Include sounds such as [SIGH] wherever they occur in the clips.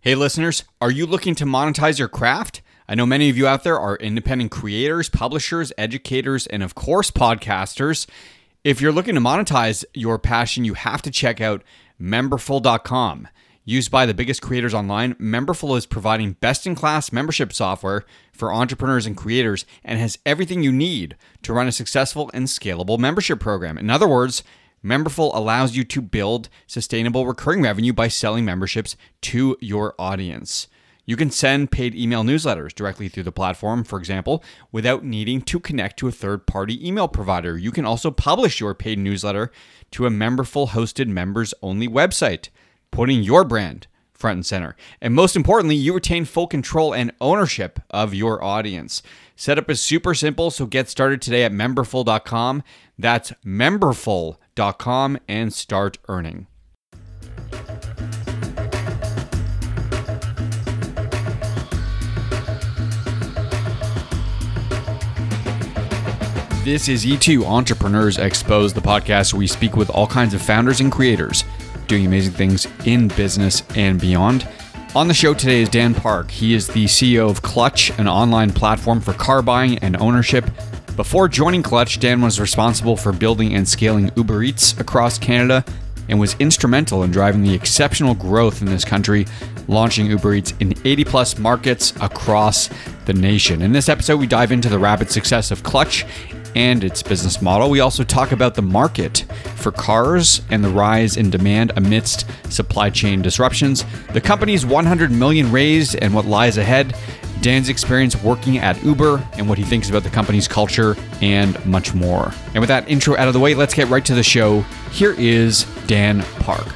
Hey, listeners, are you looking to monetize your craft? I know many of you out there are independent creators, publishers, educators, and of course, podcasters. If you're looking to monetize your passion, you have to check out memberful.com. Used by the biggest creators online, Memberful is providing best in class membership software for entrepreneurs and creators and has everything you need to run a successful and scalable membership program. In other words, Memberful allows you to build sustainable recurring revenue by selling memberships to your audience. You can send paid email newsletters directly through the platform, for example, without needing to connect to a third party email provider. You can also publish your paid newsletter to a Memberful hosted members only website, putting your brand front and center. And most importantly, you retain full control and ownership of your audience. Setup is super simple, so get started today at memberful.com. That's memberful.com and start earning. This is E2 Entrepreneurs Exposed, the podcast where we speak with all kinds of founders and creators doing amazing things in business and beyond. On the show today is Dan Park. He is the CEO of Clutch, an online platform for car buying and ownership. Before joining Clutch, Dan was responsible for building and scaling Uber Eats across Canada and was instrumental in driving the exceptional growth in this country, launching Uber Eats in 80 plus markets across the nation. In this episode, we dive into the rapid success of Clutch and its business model. We also talk about the market for cars and the rise in demand amidst supply chain disruptions, the company's 100 million raised and what lies ahead, Dan's experience working at Uber and what he thinks about the company's culture and much more. And with that intro out of the way, let's get right to the show. Here is Dan Park.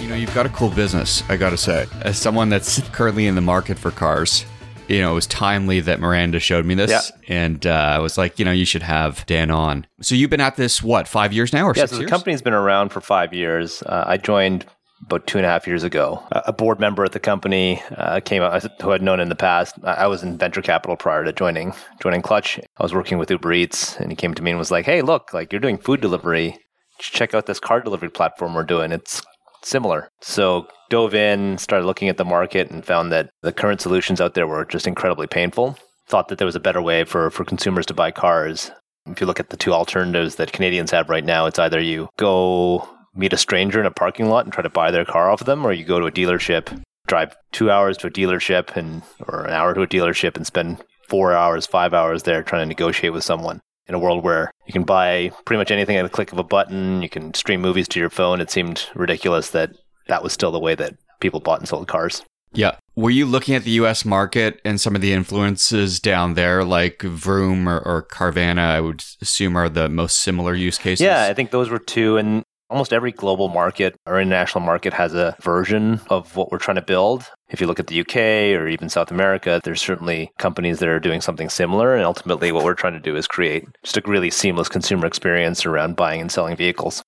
You know, you've got a cool business, I gotta say. As someone that's currently in the market for cars, you know, it was timely that Miranda showed me this, Yeah. and uh, I was like, you know, you should have Dan on. So you've been at this what five years now or Yeah, so the years? company's been around for five years. Uh, I joined about two and a half years ago. A board member at the company uh, came out who I'd known in the past. I I was in venture capital prior to joining joining Clutch. I was working with Uber Eats, and he came to me and was like, "Hey, look, like you're doing food delivery. Check out this car delivery platform we're doing. It's similar." So dove in, started looking at the market, and found that the current solutions out there were just incredibly painful. Thought that there was a better way for for consumers to buy cars if you look at the two alternatives that Canadians have right now, it's either you go meet a stranger in a parking lot and try to buy their car off them, or you go to a dealership, drive two hours to a dealership and or an hour to a dealership and spend four hours, five hours there trying to negotiate with someone. In a world where you can buy pretty much anything at the click of a button, you can stream movies to your phone, it seemed ridiculous that that was still the way that people bought and sold cars. Yeah. Were you looking at the US market and some of the influences down there, like Vroom or, or Carvana, I would assume are the most similar use cases? Yeah, I think those were two. And almost every global market or international market has a version of what we're trying to build. If you look at the UK or even South America, there's certainly companies that are doing something similar. And ultimately, what we're trying to do is create just a really seamless consumer experience around buying and selling vehicles.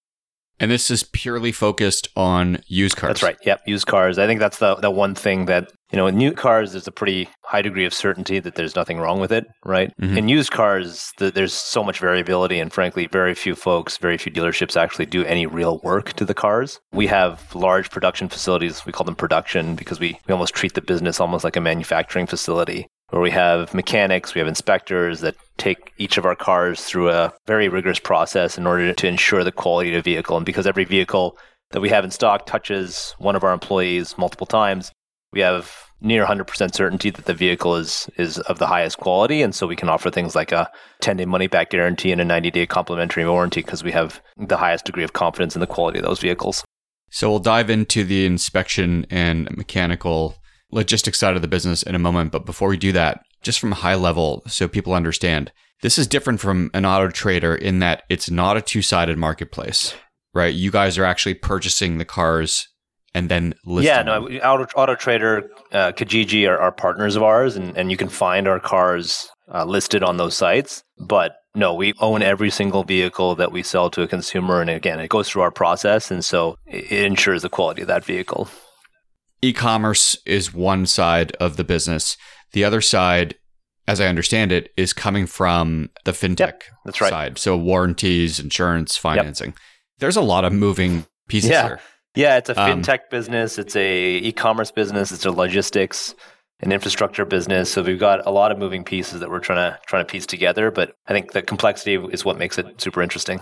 And this is purely focused on used cars. That's right. Yep. Used cars. I think that's the, the one thing that, you know, in new cars, there's a pretty high degree of certainty that there's nothing wrong with it, right? Mhm. In used cars, th- there's so much variability. And frankly, very few folks, very few dealerships actually do any real work to the cars. We have large production facilities. We call them production because we, we almost treat the business almost like a manufacturing facility where we have mechanics, we have inspectors that take each of our cars through a very rigorous process in order to ensure the quality of the vehicle. And because every vehicle that we have in stock touches one of our employees multiple times, we have near 100% certainty that the vehicle is is of the highest quality and so we can offer things like a 10-day money back guarantee and a 90-day complimentary warranty because we have the highest degree of confidence in the quality of those vehicles. So we'll dive into the inspection and mechanical logistics side of the business in a moment. But before we do that, just from a high level, so people understand, this is different from an auto trader in that it's not a two sided marketplace, right? You guys are actually purchasing the cars and then listing. Yeah, no, Auto, Auto Trader, uh, Kijiji are, are partners of ours, and, and you can find our cars uh, listed on those sites. But no, we own every single vehicle that we sell to a consumer, and again, it goes through our process, and so it, ensures the quality of that vehicle. e-commerce is one side of the business. The other side, as I understand it, is coming from the fintech Yep, that's right. side. So warranties, insurance, financing. There's a lot of moving pieces yeah. here. Yeah, it's a Um, fintech business. It's a e-commerce business. It's a logistics and infrastructure business. So we've got a lot of moving pieces that we're trying to trying to piece together. But I think the complexity is what makes it super interesting.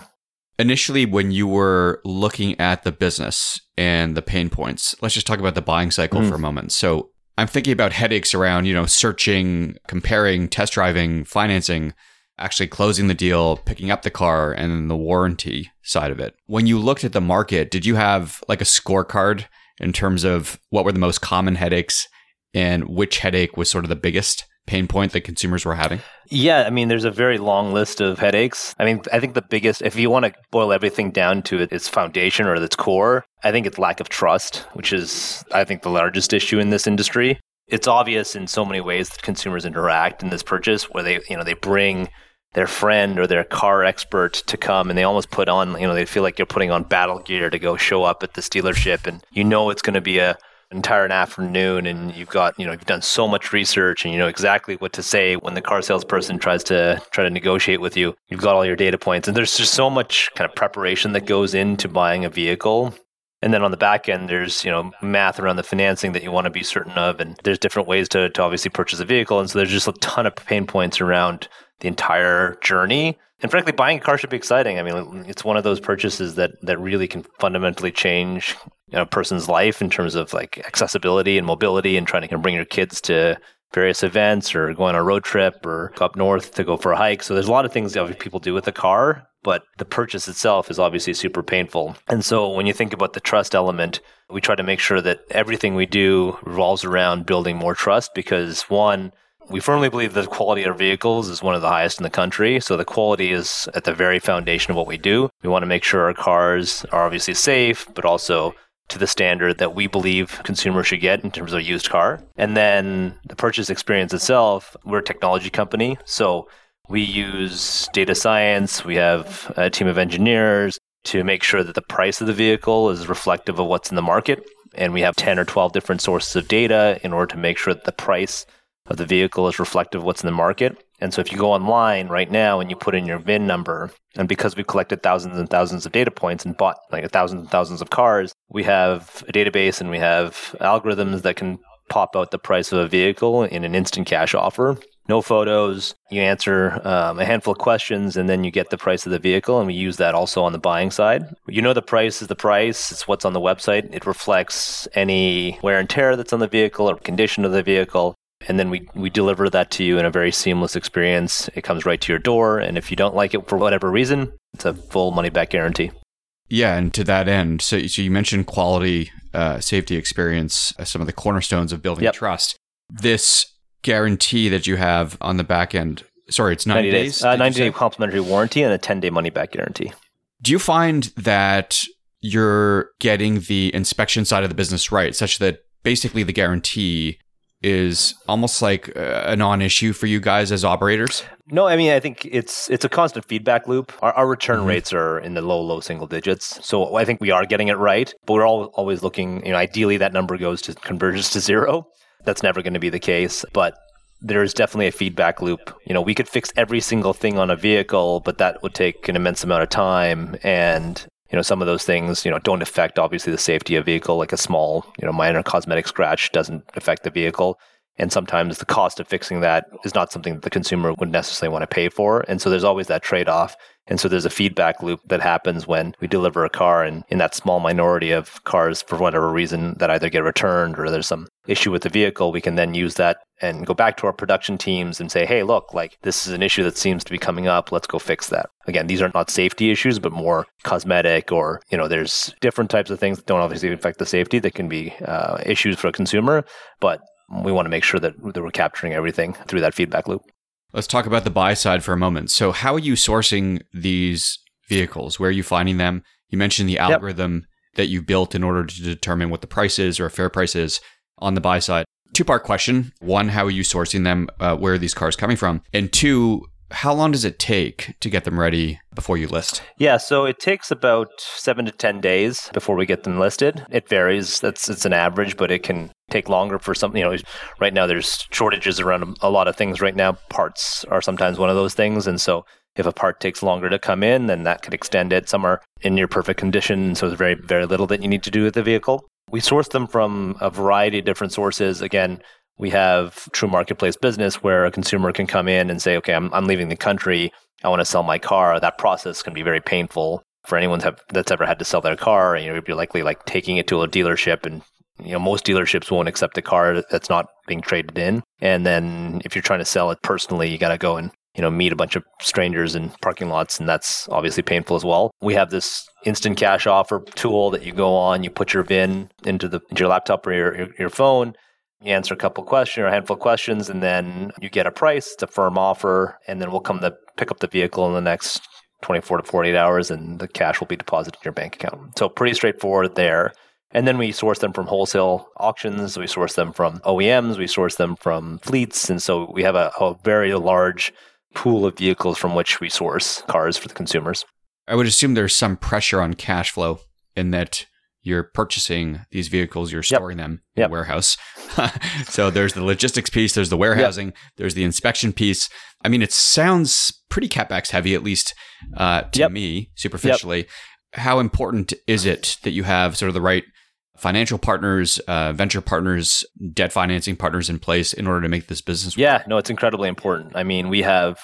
Initially, when you were looking at the business and the pain points, let's just talk about the buying cycle Mhm. for a moment. So I'm thinking about headaches around, you know, searching, comparing, test driving, financing, actually closing the deal, picking up the car, and then the warranty side of it. When you looked at the market, did you have like a scorecard in terms of what were the most common headaches and which headache was sort of the biggest pain point that consumers were having? Yeah, I mean, there's a very long list of headaches. I mean, I think the biggest, if you want to boil everything down to its foundation or its core, I think it's lack of trust, which is, I think, the largest issue in this industry. It's obvious in so many ways that consumers interact in this purchase, where they, you know, they bring their friend or their car expert to come and they almost put on, you know, they feel like you're putting on battle gear to go show up at this dealership and you know it's going to be a entire afternoon and you've got you know you've done so much research and you know exactly what to say when the car salesperson tries to try to negotiate with you. You've got all your data points and there's just so much kind of preparation that goes into buying a vehicle. And then on the back end there's you know math around the financing that you want to be certain of and there's different ways to, to obviously purchase a vehicle and so there's just a ton of pain points around the entire journey and frankly, buying a car should be exciting. I mean, it's one of those purchases that that really can fundamentally change you know, a person's life in terms of like accessibility and mobility, and trying to bring your kids to various events or go on a road trip or up north to go for a hike. So there's a lot of things that people do with a car, but the purchase itself is obviously super painful. And so when you think about the trust element, we try to make sure that everything we do revolves around building more trust because one we firmly believe that the quality of our vehicles is one of the highest in the country. So the quality is at the very foundation of what we do. We want to make sure our cars are obviously safe, but also to the standard that we believe consumers should get in terms of a used car. And then the purchase experience itself, we're a technology company. So we use data science, we have a team of engineers to make sure that the price of the vehicle is reflective of what's in the market. And we have 10 or 12 different sources of data in order to make sure that the price of the vehicle is reflective of what's in the market. And so if you go online right now and you put in your VIN number, and because we've collected thousands and thousands of data points and bought like thousands and thousands of cars, we have a database and we have algorithms that can pop out the price of a vehicle in an instant cash offer. No photos. You answer um, a handful of questions and then you get the price of the vehicle. And we use that also on the buying side. You know, the price is the price, it's what's on the website. It reflects any wear and tear that's on the vehicle or condition of the vehicle and then we, we deliver that to you in a very seamless experience. It comes right to your door, and if you don't like it for whatever reason, it's a full money back guarantee. Yeah, and to that end, so, so you mentioned quality, uh, safety experience, as some of the cornerstones of building Yep. trust. This guarantee that you have on the back end, sorry, it's 90, days? Uh, 90 day complimentary warranty and a 10 day money back guarantee. Do you find that you're getting the inspection side of the business right, such that basically the guarantee is almost like uh, a non-issue for you guys as operators? No, I mean I think it's it's a constant feedback loop. Our, our return Mhm. rates are in the low low single digits, so I think we are getting it right. But we're all, always looking. You know, ideally that number goes to converges to zero. That's never going to be the case, but there is definitely a feedback loop. You know, we could fix every single thing on a vehicle, but that would take an immense amount of time and you know some of those things you know don't affect obviously the safety of vehicle like a small you know minor cosmetic scratch doesn't affect the vehicle. And sometimes the cost of fixing that is not something that the consumer would necessarily want to pay for. And so there's always that trade-off. And so there's a feedback loop that happens when we deliver a car and in that small minority of cars for whatever reason that either get returned or there's some issue with the vehicle we can then use that and go back to our production teams and say hey look like this is an issue that seems to be coming up let's go fix that again these are not safety issues but more cosmetic or you know there's different types of things that don't obviously affect the safety that can be uh, issues for a consumer but we want to make sure that, that we're capturing everything through that feedback loop Let's talk about the buy side for a moment. So, how are you sourcing these vehicles? Where are you finding them? You mentioned the algorithm that you built in order to determine what the price is or a fair price is on the buy side. Two part question. One, how are you sourcing them? Uh, where are these cars coming from? And two, how long does it take to get them ready before you list? Yeah, so it takes about seven to ten days before we get them listed. It varies. That's it's an average, but it can take longer for something. You know, right now there's shortages around a lot of things. Right now, parts are sometimes one of those things, and so If a part takes longer to come in, then that could extend it. Some are in near perfect condition, so there's very, very little that you need to do with the vehicle. We source them from a variety of different sources. Again, we have true marketplace business where a consumer can come in and say, okay, I'm, I'm leaving the country. I want to sell my car. That process can be very painful for anyone that's ever had to sell their car. You know, you're likely like taking it to a dealership and you know, most dealerships won't accept a car that's not being traded in. And then if you're trying to sell it personally, you got to go and you know meet a bunch of strangers in parking lots and that's obviously painful as well. We have this instant cash offer tool that you go on you put your vin into the into your laptop or your, your phone you answer a couple questions or a handful of questions and then you get a price it's a firm offer and then we'll come to pick up the vehicle in the next 24 to 48 hours and the cash will be deposited in your bank account. So pretty straightforward there. And then we source them from wholesale auctions we source them from oems we source them from fleets and so we have a, a very large pool of vehicles from which we source cars for the consumers. I would assume there's some pressure on cash flow in that you're purchasing these vehicles, you're storing yep. them in yep. a warehouse. [LAUGHS] so there's the logistics piece, there's the warehousing, yep. there's the inspection piece. I mean, it sounds pretty capex heavy, at least uh, to me, superficially. How important is it that you have sort of the right financial partners, uh, venture partners, debt financing partners in place in order to make this business? Work? Yeah, no, it's incredibly important. I mean, we have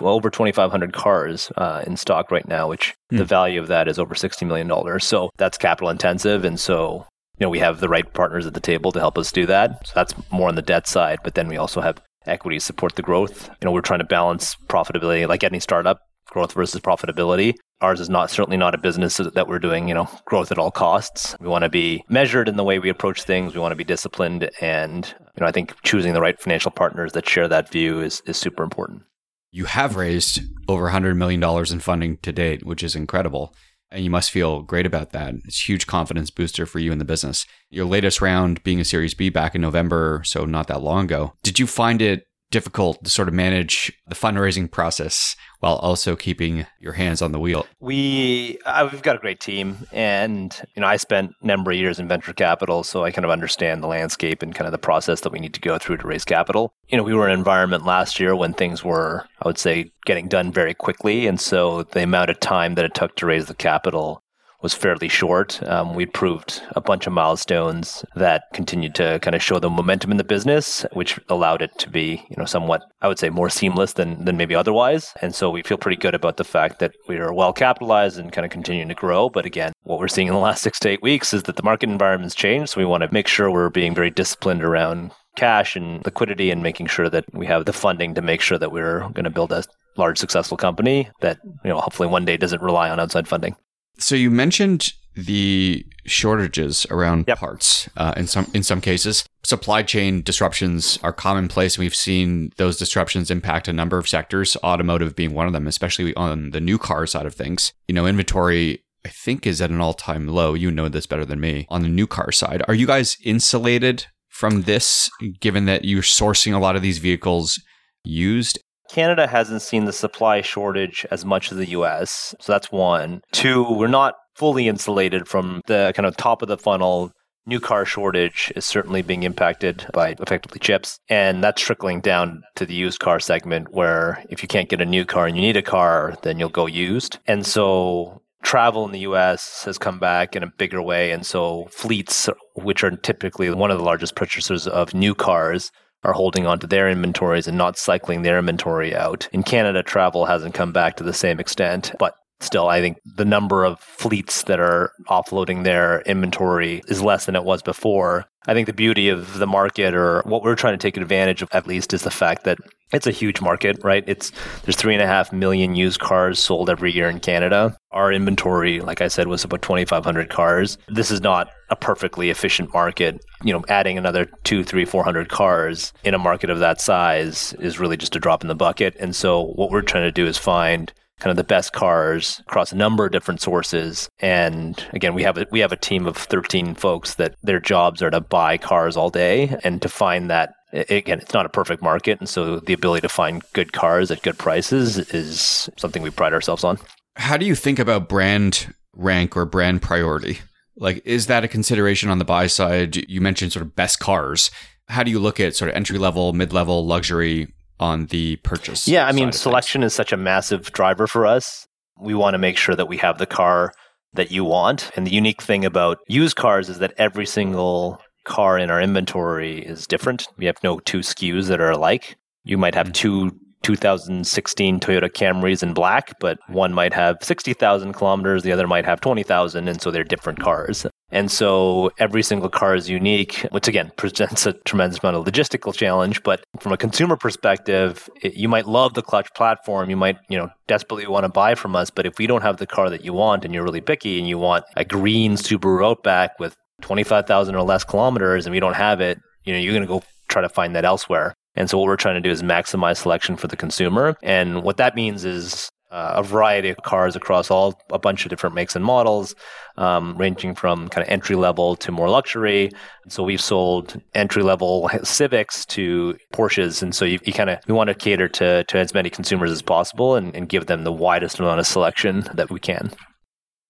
over 2,500 cars uh, in stock right now, which mm. the value of that is over $60 million. So that's capital intensive. And so, you know, we have the right partners at the table to help us do that. So that's more on the debt side. But then we also have equity support the growth. You know, we're trying to balance profitability like any startup, growth versus profitability ours is not certainly not a business that we're doing, you know, growth at all costs. We want to be measured in the way we approach things. We want to be disciplined. And, you know, I think choosing the right financial partners that share that view is, is super important. You have raised over $100 million in funding to date, which is incredible. And you must feel great about that. It's huge confidence booster for you in the business. Your latest round being a Series B back in November, so not that long ago. Did you find it difficult to sort of manage the fundraising process while also keeping your hands on the wheel? We uh, we've got a great team, and you know I spent a number of years in venture capital, so I kind of understand the landscape and kind of the process that we need to go through to raise capital. You know, we were in an environment last year when things were, I would say, getting done very quickly, and so the amount of time that it took to raise the capital was fairly short. Um, we proved a bunch of milestones that continued to kind of show the momentum in the business, which allowed it to be, you know, somewhat, I would say, more seamless than than maybe otherwise. And so we feel pretty good about the fact that we are well capitalized and kind of continuing to grow. But again, what we're seeing in the last six to eight weeks is that the market environment's changed. So we want to make sure we're being very disciplined around cash and liquidity and making sure that we have the funding to make sure that we're going to build a large successful company that you know hopefully one day doesn't rely on outside funding so you mentioned the shortages around yep. parts uh, in some in some cases. Supply chain disruptions are commonplace. We've seen those disruptions impact a number of sectors, automotive being one of them, especially on the new car side of things. You know, inventory I think is at an all-time low. You know this better than me. On the new car side, are you guys insulated from this given that you're sourcing a lot of these vehicles used Canada hasn't seen the supply shortage as much as the US. So that's one. Two, we're not fully insulated from the kind of top of the funnel. New car shortage is certainly being impacted by effectively chips. And that's trickling down to the used car segment where if you can't get a new car and you need a car, then you'll go used. And so travel in the US has come back in a bigger way. And so fleets, which are typically one of the largest purchasers of new cars, are holding onto their inventories and not cycling their inventory out. In Canada, travel hasn't come back to the same extent, but still, I think the number of fleets that are offloading their inventory is less than it was before. I think the beauty of the market, or what we're trying to take advantage of at least, is the fact that it's a huge market, right? It's there's three and a half million used cars sold every year in Canada. Our inventory, like I said, was about 2,500 cars. This is not a perfectly efficient market. You know, adding another two, three, four hundred cars in a market of that size is really just a drop in the bucket. And so, what we're trying to do is find kind of the best cars across a number of different sources. And again, we have a, we have a team of 13 folks that their jobs are to buy cars all day and to find that again, it's not a perfect market, and so the ability to find good cars at good prices is something we pride ourselves on. How do you think about brand rank or brand priority? Like, is that a consideration on the buy side? You mentioned sort of best cars. How do you look at sort of entry level, mid level, luxury on the purchase. Yeah, I mean, selection is such a massive driver for us. We want to make sure that we have the car that you want. And the unique thing about used cars is that every single car in our inventory is different. We have no two SKUs that are alike. You might have mm. two 2016 Toyota Camrys in black, but one might have 60,000 kilometers, the other might have 20,000, and so they're different cars. And so every single car is unique, which again [LAUGHS] presents a tremendous amount of logistical challenge. But from a consumer perspective, it, you might love the Clutch platform, you might you know desperately want to buy from us, but if we don't have the car that you want, and you're really picky, and you want a green Subaru Outback with 25,000 or less kilometers, and we don't have it, you know you're going to go try to find that elsewhere. And so what we're trying to do is maximize selection for the consumer. And what that means is uh, a variety of cars across all a bunch of different makes and models, um, ranging from kind of entry level to more luxury. So we've sold entry level Civics to Porsches, and so you, you kind of we want to cater to to as many consumers as possible and, and give them the widest amount of selection that we can.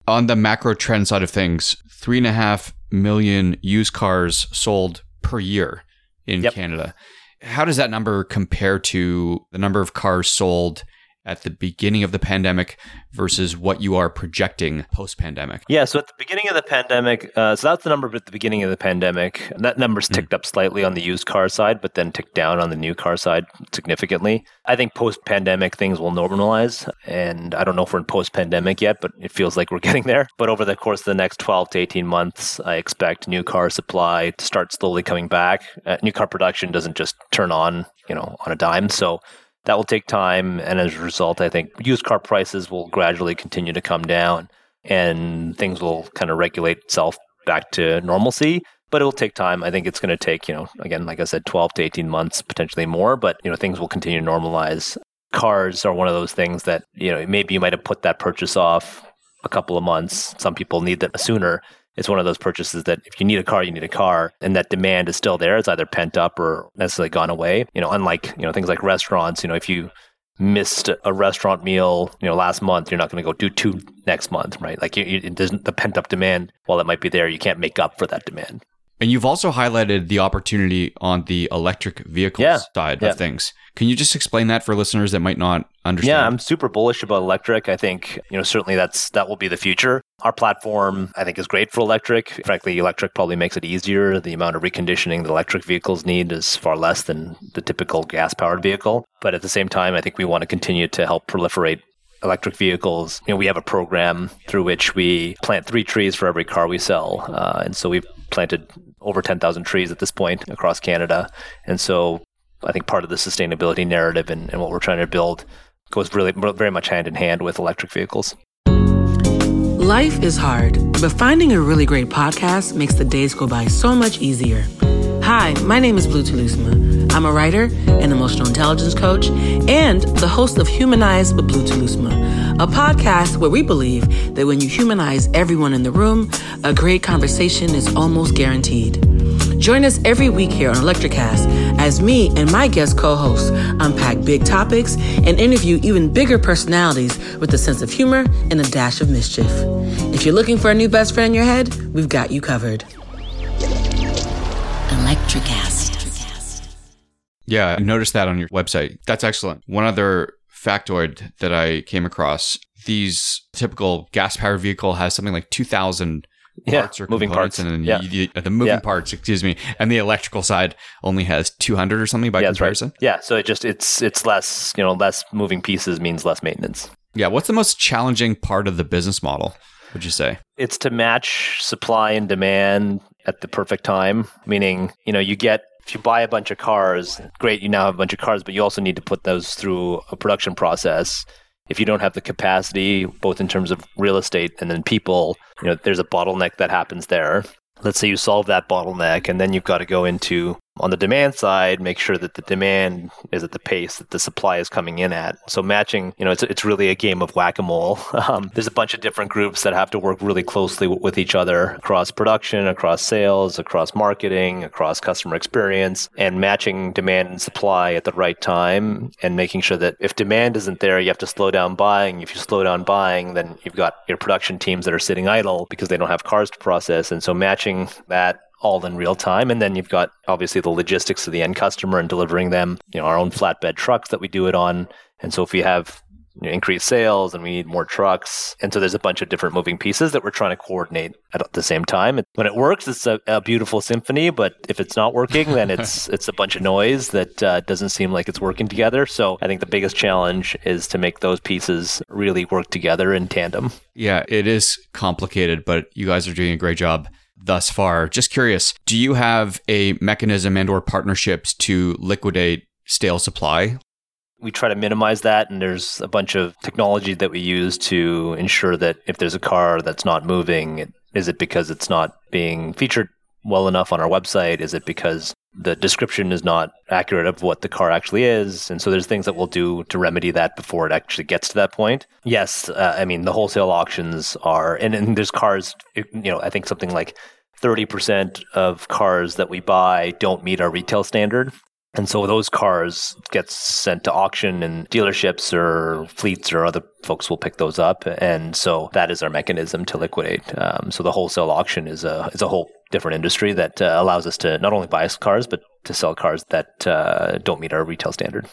On the macro trend side of things, three and a half million used cars sold per year in yep. Canada. How does that number compare to the number of cars sold at the beginning of the pandemic versus what you are projecting post pandemic? Yeah, so at the beginning of the pandemic, uh, so that's the number at the beginning of the pandemic. That number's mm. ticked up slightly on the used car side, but then ticked down on the new car side significantly. I think post pandemic things will normalize. And I don't know if we're in post pandemic yet, but it feels like we're [LAUGHS] getting there. But over the course of the next 12 to 18 months, I expect new car supply to start slowly coming back. Uh, new car production doesn't just turn on, you know, on a dime. So that will take time. And as a result, I think used car prices will gradually continue to come down and things will kind of regulate itself back to normalcy. But it will take time. I think it's going to take, you know, again, like I said, 12 to 18 months, potentially more, but, you know, things will continue to normalize. Cars are one of those things that, you know, maybe you might have put that purchase off a couple of months. Some people need that sooner it's one of those purchases that if you need a car, you need a car, and that demand is still there. It's either pent up or necessarily gone away. You know, unlike you know things like restaurants. You know, if you missed a restaurant meal, you know, last month, you're not going to go do two next month, right? Like you, it doesn't the pent up demand, while it might be there, you can't make up for that demand. And you've also highlighted the opportunity on the electric vehicle yeah, side yeah. of things. Can you just explain that for listeners that might not understand? Yeah, I'm super bullish about electric. I think, you know, certainly that's that will be the future. Our platform, I think, is great for electric. Frankly, electric probably makes it easier. The amount of reconditioning that electric vehicles need is far less than the typical gas powered vehicle. But at the same time, I think we want to continue to help proliferate electric vehicles. You know, we have a program through which we plant three trees for every car we sell. Uh, and so we've planted over 10,000 trees at this point across Canada. And so I think part of the sustainability narrative and, and what we're trying to build goes really very much hand in hand with electric vehicles. Life is hard, but finding a really great podcast makes the days go by so much easier. Hi, my name is Blue Telusma. I'm a writer, an emotional intelligence coach, and the host of Humanize with Blue Telusma, a podcast where we believe that when you humanize everyone in the room, a great conversation is almost guaranteed. Join us every week here on Electricast as me and my guest co hosts unpack big topics and interview even bigger personalities with a sense of humor and a dash of mischief. If you're looking for a new best friend in your head, we've got you covered. Electricast. Yeah, I noticed that on your website. That's excellent. One other factoid that I came across these typical gas powered vehicle has something like 2,000 parts yeah, or moving parts. and then yeah. you, the moving yeah. parts, excuse me, and the electrical side only has 200 or something by yeah, comparison. Right. Yeah, so it just it's it's less, you know, less moving pieces means less maintenance. Yeah, what's the most challenging part of the business model? Would you say? It's to match supply and demand at the perfect time, meaning, you know, you get if you buy a bunch of cars, great, you now have a bunch of cars, but you also need to put those through a production process if you don't have the capacity, both in terms of real estate and then people, you know, there's a bottleneck that happens there. Let's say you solve that bottleneck, and then you've got to go into on the demand side, make sure that the demand is at the pace that the supply is coming in at. So matching, you know, it's, it's really a game of whack-a-mole. [LAUGHS] Um, there's a bunch of different groups that have to work really closely w- with each other across production, across sales, across marketing, across customer experience, and matching demand and supply at the right time and making sure that if demand isn't there, you have to slow down buying. If you slow down buying, then you've got your production teams that are sitting idle because they don't have cars to process. And so matching that all in real time. And then you've got obviously the logistics of the end customer and delivering them, you know, our own flatbed trucks that we do it on. And so if we have you know, increase sales and we need more trucks. And so there's a bunch of different moving pieces that we're trying to coordinate at the same time. When it works, it's a, a beautiful symphony. But if it's not working, then [LAUGHS] it's it's a bunch of noise that uh, doesn't seem like it's working together. So I think the biggest challenge is to make those pieces really work together in tandem. Yeah, it is complicated, but you guys are doing a great job thus far. Just curious, do you have a mechanism and or partnerships to liquidate stale supply? we try to minimize that and there's a bunch of technology that we use to ensure that if there's a car that's not moving is it because it's not being featured well enough on our website? Is it because the description is not accurate of what the car actually is? And so there's things that we'll do to remedy that before it actually gets to that point. Yes uh, i mean the wholesale auctions are and, and there's cars you know i think something like 30% of cars that we buy don't meet our retail standard and so those cars get sent to auction and dealerships or fleets or other folks will pick those up. And so that is our mechanism to liquidate. Um, so the wholesale auction is a, is a whole different industry that uh, allows us to not only buy cars, but to sell cars that uh, don't meet our retail standard.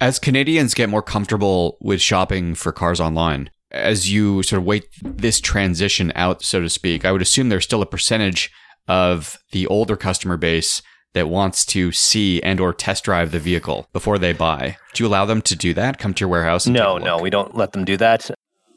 As Canadians get more comfortable with shopping for cars online, as you sort of wait this transition out, so to speak, I would assume there's still a percentage of the older customer base that wants to see and or test drive the vehicle before they buy. Do you allow them to do that? Come to your warehouse? no, no, we don't let them do that.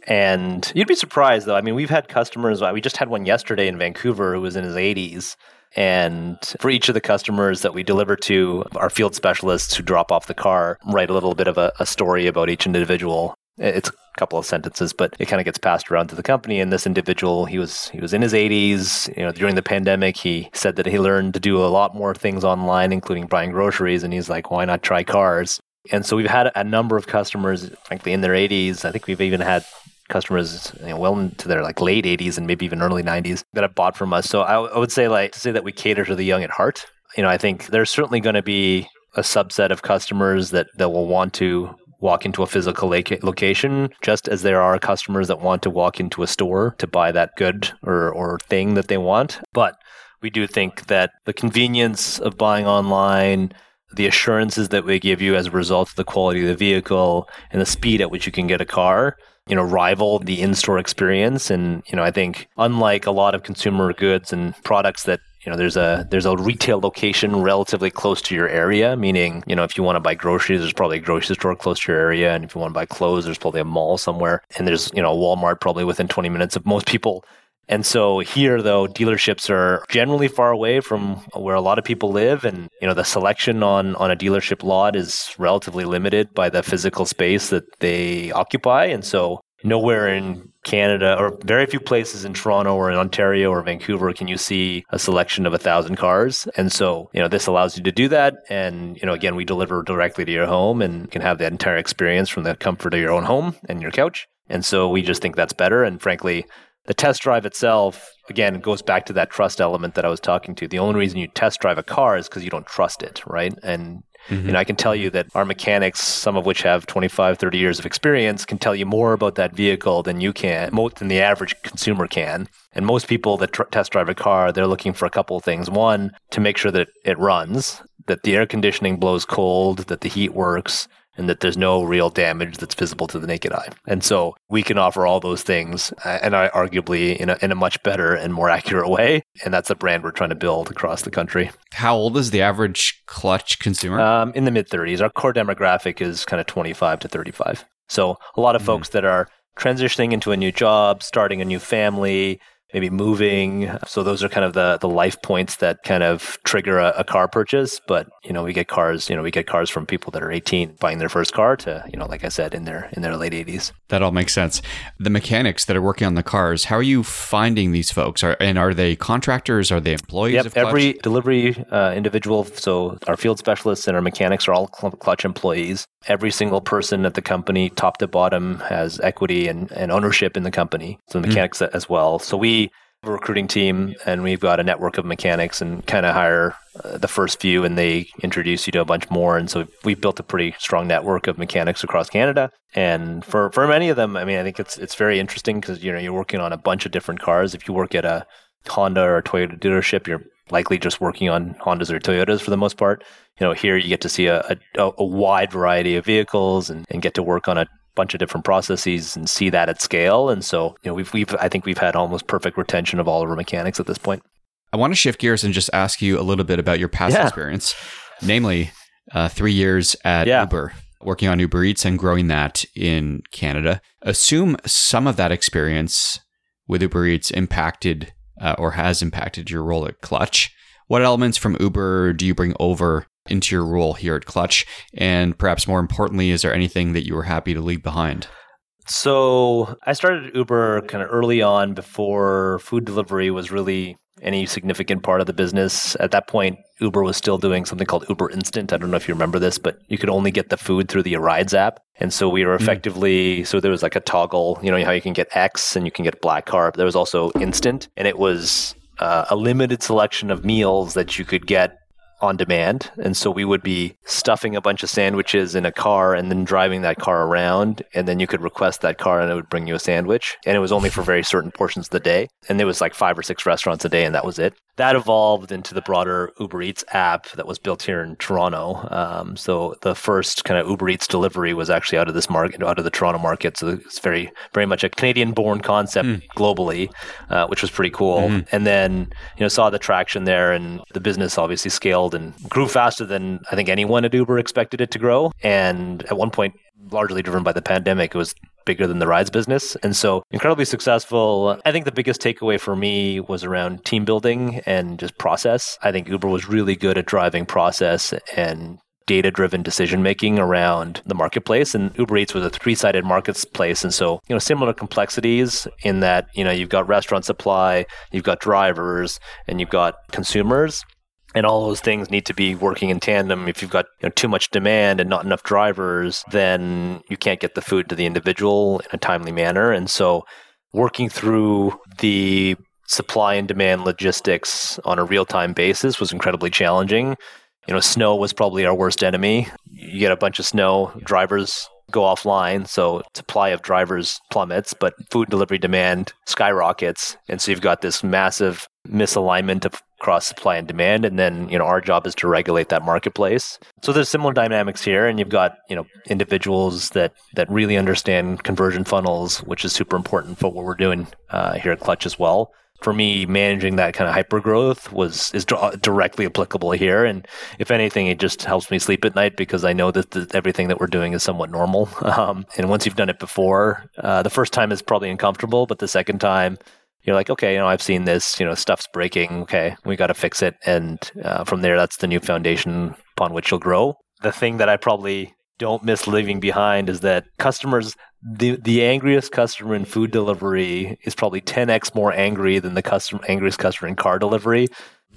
And you'd be surprised though. I mean, we've had customers. Uh, we just had one yesterday in Vancouver who was in his 80s. And for each of the customers that we deliver to, our field specialists who drop off the car write a little bit of a, a story about each individual. It's a couple of sentences, but it kind of gets passed around to the company. And this individual, he was he was in his 80s. You know, during the pandemic, he said that he learned to do a lot more things online, including buying groceries. And he's like, why not try cars? And so we've had a number of customers, frankly, in their 80s. I think we've even had customers you know, well into their like late 80s and maybe even early 90s that have bought from us. So I, w- I would say like to say that we cater to the young at heart. You know, I think there's certainly going to be a subset of customers that, that will want to walk into a physical location, just as there are customers that want to walk into a store to buy that good or, or thing that they want. But we do think that the convenience of buying online, the assurances that we give you as a result of the quality of the vehicle and the speed at which you can get a car you know rival the in-store experience and you know i think unlike a lot of consumer goods and products that you know there's a there's a retail location relatively close to your area meaning you know if you want to buy groceries there's probably a grocery store close to your area and if you want to buy clothes there's probably a mall somewhere and there's you know walmart probably within 20 minutes of most people. And so here though dealerships are generally far away from where a lot of people live and you know the selection on on a dealership lot is relatively limited by the physical space that they occupy. And so nowhere in Canada or very few places in Toronto or in Ontario or Vancouver can you see a selection of a thousand cars. And so, you know, this allows you to do that. And, you know, again, we deliver directly to your home and can have that entire experience from the comfort of your own home and your couch. And so we just think that's better. And frankly, the test drive itself, again, goes back to that trust element that I was talking to. The only reason you test drive a car is because you don't trust it, right? And Mm-hmm. And I can tell you that our mechanics, some of which have 25, 30 years of experience, can tell you more about that vehicle than you can, more than the average consumer can. And most people that tr- test drive a car, they're looking for a couple of things. One, to make sure that it runs, that the air conditioning blows cold, that the heat works, and that there's no real damage that's visible to the naked eye. And so we can offer all those things, uh, and I arguably in a, in a much better and more accurate way. And that's a brand we're trying to build across the country. How old is the average clutch consumer? Um, in the mid 30s. Our core demographic is kind of 25 to 35. So a lot of mm-hmm. folks that are transitioning into a new job, starting a new family, maybe moving. So those are kind of the the life points that kind of trigger a, a, car purchase. But you know, we get cars. You know, we get cars from people that are 18 buying their first car to you know, like I said, in their in their late 80s. That all makes sense. The mechanics that are working on the cars. How are you finding these folks? Are and are they contractors? Are they employees? Yep, every delivery uh, individual. So our field specialists and our mechanics are all Clutch employees. Every single person at the company, top to bottom, has equity and, and ownership in the company. So the hmm. mechanics mm. as well. So we have a recruiting team and we've got a network of mechanics and kind of hire uh, the first few and they introduce you to a bunch more and so we've built a pretty strong network of mechanics across Canada and for for many of them I mean I think it's it's very interesting because you know you're working on a bunch of different cars if you work at a Honda or Toyota dealership you're likely just working on Hondas or Toyotas for the most part. You know, here you get to see a, a, a wide variety of vehicles and, and get to work on a bunch of different processes and see that at scale. And so, you know, we've, we've, I think we've had almost perfect retention of all of our mechanics at this point. I want to shift gears and just ask you a little bit about your past yeah. experience, namely uh, three years at yeah. Uber, working on Uber Eats and growing that in Canada. Assume some of that experience with Uber Eats impacted uh, or has impacted your role at Clutch. What elements from Uber do you bring over into your role here at Clutch? And perhaps more importantly, is there anything that you were happy to leave behind? So I started Uber kind of early on before food delivery was really any significant part of the business. At that point, Uber was still doing something called Uber Instant. I don't know if you remember this, but you could only get the food through the Rides app. And so we were hmm. effectively, mm. so there was like a toggle, you know, how you can get X and you can get black Carp. There was also Instant, and it was uh, a limited selection of meals that you could get on demand. And so we would be stuffing a bunch of sandwiches in a car and then driving that car around. And then you could request that car and it would bring you a sandwich. And it was only for very certain portions of the day. And there was like five or six restaurants a day and that was it. That evolved into the broader Uber Eats app that was built here in Toronto. Um, so the first kind of Uber Eats delivery was actually out of this market, out of the Toronto market. So it's very, very much a Canadian born concept mm. globally, uh, which was pretty cool. Mm-hmm. And then, you know, saw the traction there and the business obviously scaled and grew faster than I think anyone at Uber expected it to grow. And at one point, largely driven by the pandemic, it was bigger than the rides business. And so incredibly successful. I think the biggest takeaway for me was around team building and just process. I think Uber was really good at driving process and data driven decision making around the marketplace and Uber Eats was a three sided marketplace and so you know similar complexities in that you know you've got restaurant supply you've got drivers and you've got consumers and all those things need to be working in tandem. If you've got you know, too much demand and not enough drivers, then you can't get the food to the individual in a timely manner. And so, working through the supply and demand logistics on a real time basis was incredibly challenging. You know, snow was probably our worst enemy. You get a bunch of snow, drivers go offline, so supply of drivers plummets, but food delivery demand skyrockets, and so you've got this massive misalignment of cross supply and demand and then you know our job is to regulate that marketplace. So there's similar dynamics here and you've got you know individuals that that really understand conversion funnels which is super important for what we're doing uh, here at clutch as well. For me managing that kind of hyper growth was is directly applicable here and if anything it just helps me sleep at night because i know that the, everything that we're doing is somewhat normal. [LAUGHS] Um, and once you've done it before uh, the first time is probably uncomfortable but the second time you're like, okay, you know, I've seen this, you know, stuff's breaking. Okay, we got to fix it. And uh, from there, that's the new foundation upon which you'll grow. The thing that I probably don't miss leaving behind is that customers, the, the angriest customer in food delivery is probably 10x more angry than the customer, angriest customer in car delivery.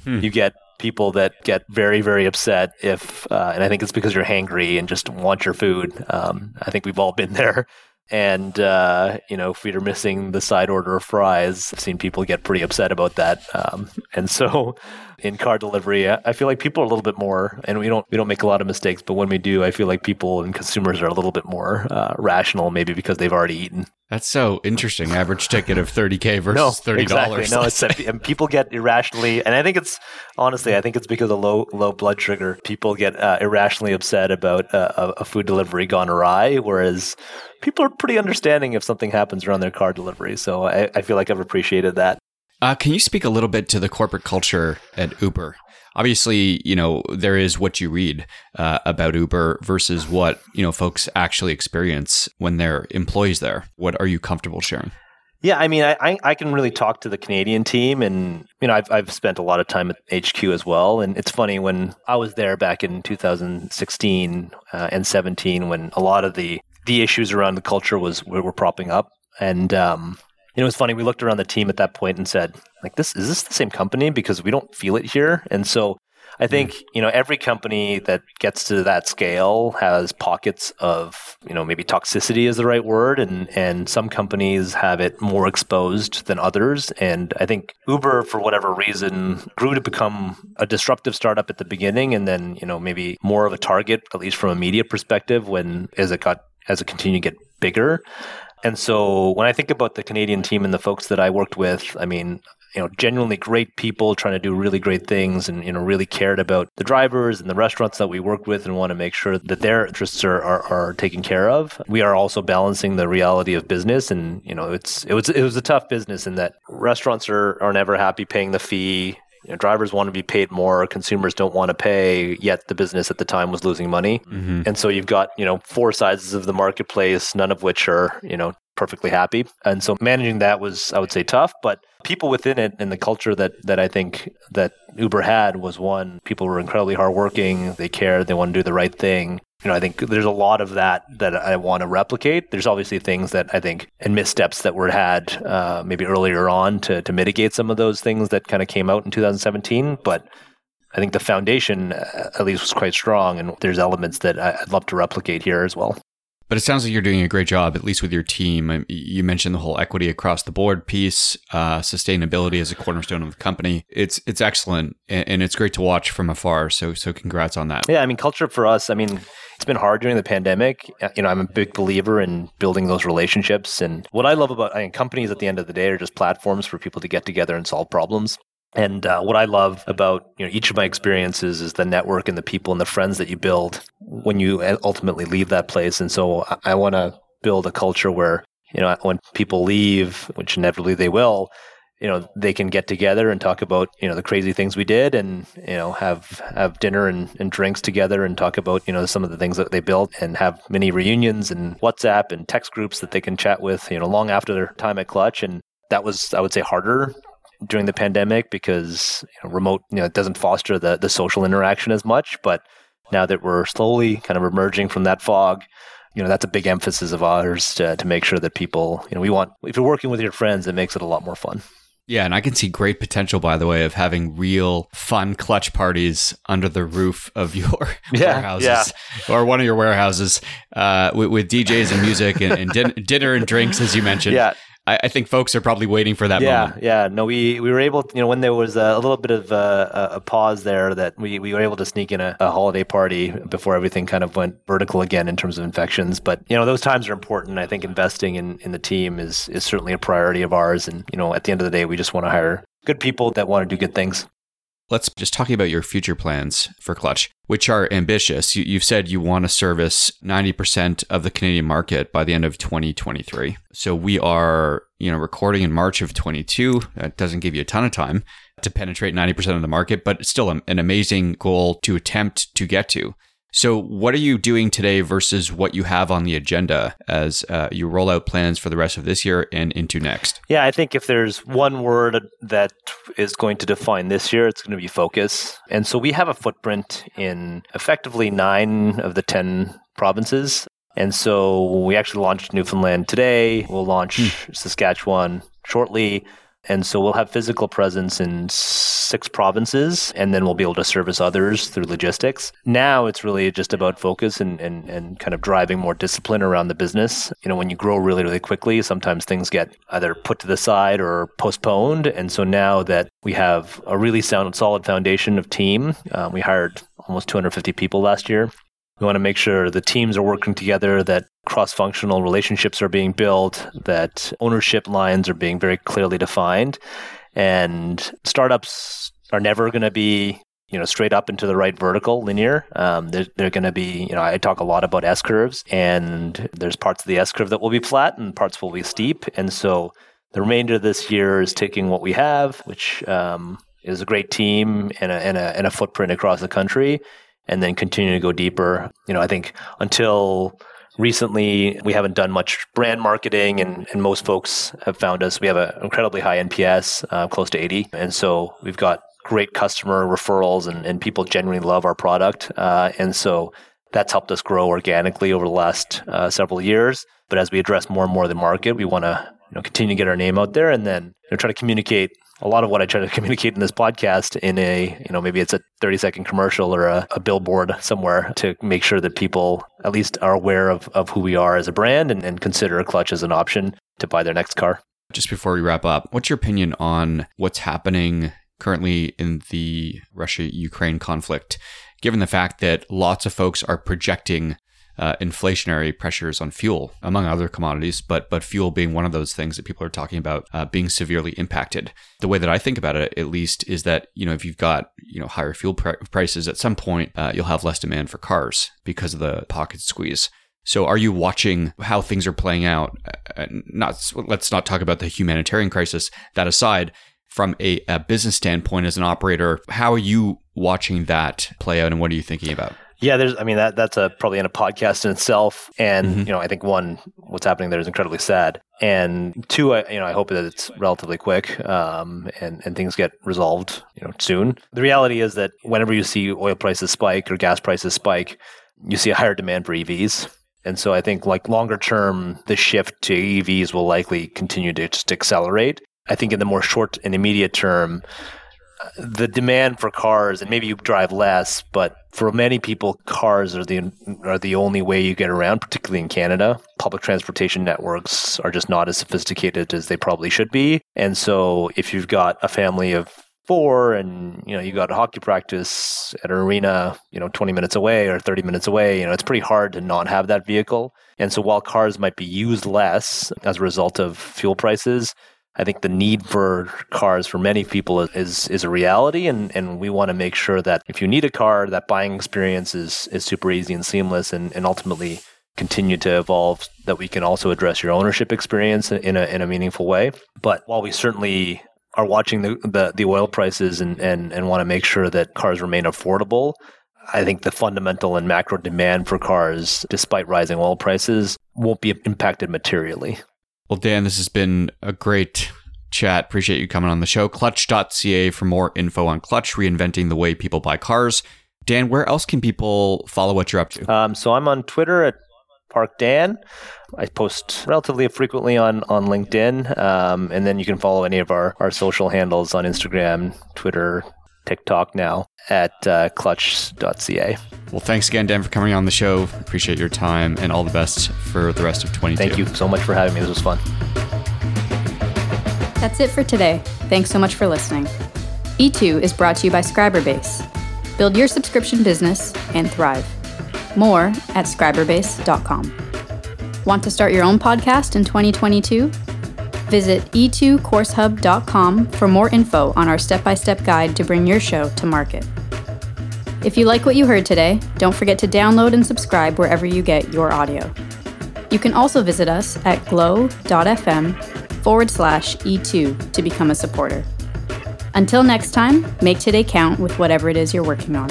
Hmm. You get people that get very, very upset if, uh, and I think it's because you're hangry and just want your food. Um, I think we've all been [LAUGHS] there and uh, you know if we're missing the side order of fries i've seen people get pretty upset about that. Um, and so [LAUGHS] in car delivery i feel like people are a little bit more and we don't we don't make a lot of mistakes but when we do i feel like people and consumers are a little bit more uh, rational maybe because they've already eaten. That's so interesting. Average ticket of 30k [LAUGHS] versus no, $30 exactly. no it's [LAUGHS] and people get irrationally and i think it's honestly i think it's because of low low blood sugar. People get uh, irrationally upset about uh, a, a food delivery gone awry whereas people are pretty understanding if something happens around their car delivery. So I, I feel like I've appreciated that. Uh, can you speak a little bit to the corporate culture at Uber? Obviously, you know there is what you read uh, about Uber versus what you know folks actually experience when they're employees there. What are you comfortable sharing? Yeah, I mean, I, I can really talk to the Canadian team, and you know, I've I've spent a lot of time at HQ as well. And it's funny when I was there back in 2016 uh, and 17, when a lot of the the issues around the culture was we were propping up. And um, you know, it was funny. We looked around the team at that point and said, like, this is this the same company because we don't feel it here. And so I think mm. you know every company that gets to that scale has pockets of you know maybe toxicity is the right word, and and some companies have it more exposed than others. And I think Uber, for whatever reason, grew to become a disruptive startup at the beginning, and then you know maybe more of a target, at least from a media perspective, when as it got as it continued to get bigger. And so when I think about the Canadian team and the folks that I worked with, I mean, you know, genuinely great people trying to do really great things and, you know, really cared about the drivers and the restaurants that we work with and want to make sure that their interests are, are, are taken care of. We are also balancing the reality of business. And, you know, it's, it was, it was a tough business in that restaurants are, are never happy paying the fee. You know, drivers want to be paid more, consumers don't want to pay, yet the business at the time was losing money. Mm-hmm. And so you've got, you know, four sizes of the marketplace, none of which are, you know, perfectly happy. And so managing that was, I would say, tough. But people within it and the culture that that I think that Uber had was one. People were incredibly hardworking. They cared. They want to do the right thing. You know, I think there's a lot of that that I want to replicate. There's obviously things that I think and missteps that were had uh, maybe earlier on to to mitigate some of those things that kind of came out in 2017, but. I think the foundation, uh, at least, was quite strong, and there's elements that I'd love to replicate here as well. But it sounds like you're doing a great job, at least with your team. You mentioned the whole equity across the board piece, uh, sustainability as a cornerstone of the company. It's it's excellent, and it's great to watch from afar. So so congrats on that. Yeah, I mean, culture for us. I mean, it's been hard during the pandemic. Uh, you know, I'm a big believer in building those relationships. And what I love about I mean, companies at the end of the day are just platforms for people to get together and solve problems. And uh, what I love about you know each of my experiences is the network and the people and the friends that you build when you ultimately leave that place. And so I, I want to build a culture where you know when people leave, which inevitably they will, you know they can get together and talk about you know the crazy things we did, and you know have have dinner and, and drinks together and talk about you know some of the things that they built and have many reunions and WhatsApp and text groups that they can chat with you know long after their time at Clutch and that was I would say harder during the pandemic because you know, remote, you know, it doesn't foster the, the social interaction as much. But now that we're slowly kind of emerging from that fog, you know, that's a big emphasis of ours to, to make sure that people, you know, we want, if you're working with your friends, it makes it a lot more fun. Yeah, and I can see great potential, by the way, of having real fun clutch parties under the roof of your [LAUGHS] yeah, warehouses yeah. or one of your warehouses uh, with, with, DJs and music and, and din- dinner and drinks, as you mentioned. Yeah, I, I, think folks are probably waiting for that yeah, moment. Yeah, no, we, we were able, to, you know, when there was a, a little bit of uh, a, a, pause there, that we, we were able to sneak in a, a, holiday party before everything kind of went vertical again in terms of infections. But you know, those times are important. I think investing in, in the team is is certainly a priority of ours. And you know, at the end of the day, we just want to hire good people that want to do good things. Let's just talk about your future plans for Clutch, which are ambitious. You, have said you want to service 90% of the Canadian market by the end of 2023. So we are, you know, recording in March of 22. That doesn't give you a ton of time to penetrate 90% of the market, but it's still an amazing goal to attempt to get to. So, what are you doing today versus what you have on the agenda as uh, you roll out plans for the rest of this year and into next? Yeah, I think if there's one word that is going to define this year, it's going to be focus. And so we have a footprint in effectively nine of the 10 provinces. And so we actually launched Newfoundland today. We'll launch hmm. Saskatchewan shortly. And so we'll have physical presence in six provinces, and then we'll be able to service others through logistics. Now it's really just about focus and, and, and kind of driving more discipline around the business. You know, when you grow really, really quickly, sometimes things get either put to the side or postponed. And so now that we have a really sound, solid foundation of team, um, we hired almost 250 people last year. We want to make sure the teams are working together, that cross functional relationships are being built, that ownership lines are being very clearly defined. And startups are never going to be you know straight up into the right vertical linear um, they're, they're going to be you know i talk a lot about s curves and there's parts of the s curve that will be flat and parts will be steep and so the remainder of this year is taking what we have which um, is a great team and a, and a, and a footprint across the country and then continue to go deeper. You know, I think until recently we haven't done much brand marketing and, and most folks have found us. We have an incredibly high nps uh, close to 80 and so we've got great customer referrals and, and people genuinely love our product. Uh, and so that's helped us grow organically over the last uh, several years. But as we address more and more of the market we want to you know, continue to get our name out there and then you know, try to communicate a lot of what I try to [LAUGHS] communicate in this podcast in a, you know, maybe it's a 30 second commercial or a, a billboard somewhere to make sure that people at least are aware of, of who we are as a brand and, and consider Clutch as an option to buy their next car. Just before we wrap up, what's your opinion on what's happening currently in the Russia Ukraine conflict, given the fact that lots of folks are projecting uh, inflationary pressures on fuel, among other commodities, but but fuel being one of those things that people are talking about uh, being severely impacted. The way that I think about it, at least, is that you know if you've got you know higher fuel pr- prices, at some point uh, you'll have less demand for cars because of the pocket squeeze. So, are you watching how things are playing out? Uh, not let's not talk about the humanitarian crisis. That aside, from a, a business standpoint, as an operator, how are you watching that play out, and what are you thinking about? Yeah, there's. I mean, that that's a probably in a podcast in itself, and mm-hmm. you know, I think one, what's happening there is incredibly sad, and two, I you know, I hope that it's relatively quick, um, and and things get resolved, you know, soon. The reality is that whenever you see oil prices spike or gas prices spike, you see a higher demand for EVs. And so I think like longer term, the shift to EVs will likely continue to just accelerate. I think in the more short and immediate term, the demand for cars, and maybe you drive less, but for many people, cars are the are the only way you get around, particularly in Canada. Public transportation networks are just not as sophisticated as they probably should be, and so if you've got a family of four and you know you got hockey practice at an arena you know 20 minutes away or 30 minutes away you know it's pretty hard to not have that vehicle and so while cars might be used less as a result of fuel prices I think the need for cars for many people is is a reality, and, and we want to make sure that if you need a car, that buying experience is is super easy and seamless, and, and ultimately continue to evolve. That we can also address your ownership experience in a in a meaningful way. But while we certainly are watching the the, the oil prices and, and and want to make sure that cars remain affordable, I think the fundamental and macro demand for cars, despite rising oil prices, won't be impacted materially. Well, Dan, this has been a great chat. Appreciate you coming on the show. Clutch.ca for more info on Clutch, reinventing the way people buy cars. Dan, where else can people follow what you're up to? Um, so I'm on Twitter at Park Dan. I post relatively frequently on on LinkedIn, um, and then you can follow any of our our social handles on Instagram, Twitter, TikTok now at uh, clutch.ca. Well, thanks again, Dan, for coming on the show. Appreciate your time and all the best for the rest of 22. Thank you so much for having me. This was fun. That's it for today. Thanks so much for listening. E2 is brought to you by Scriberbase. Build your subscription business and thrive. More at scriberbase.com. Want to start your own podcast in 2022? Visit e2coursehub.com for more info on our step by step guide to bring your show to market. If you like what you heard today, don't forget to download and subscribe wherever you get your audio. You can also visit us at glow.fm forward slash E2 to become a supporter. Until next time, make today count with whatever it is you're working on.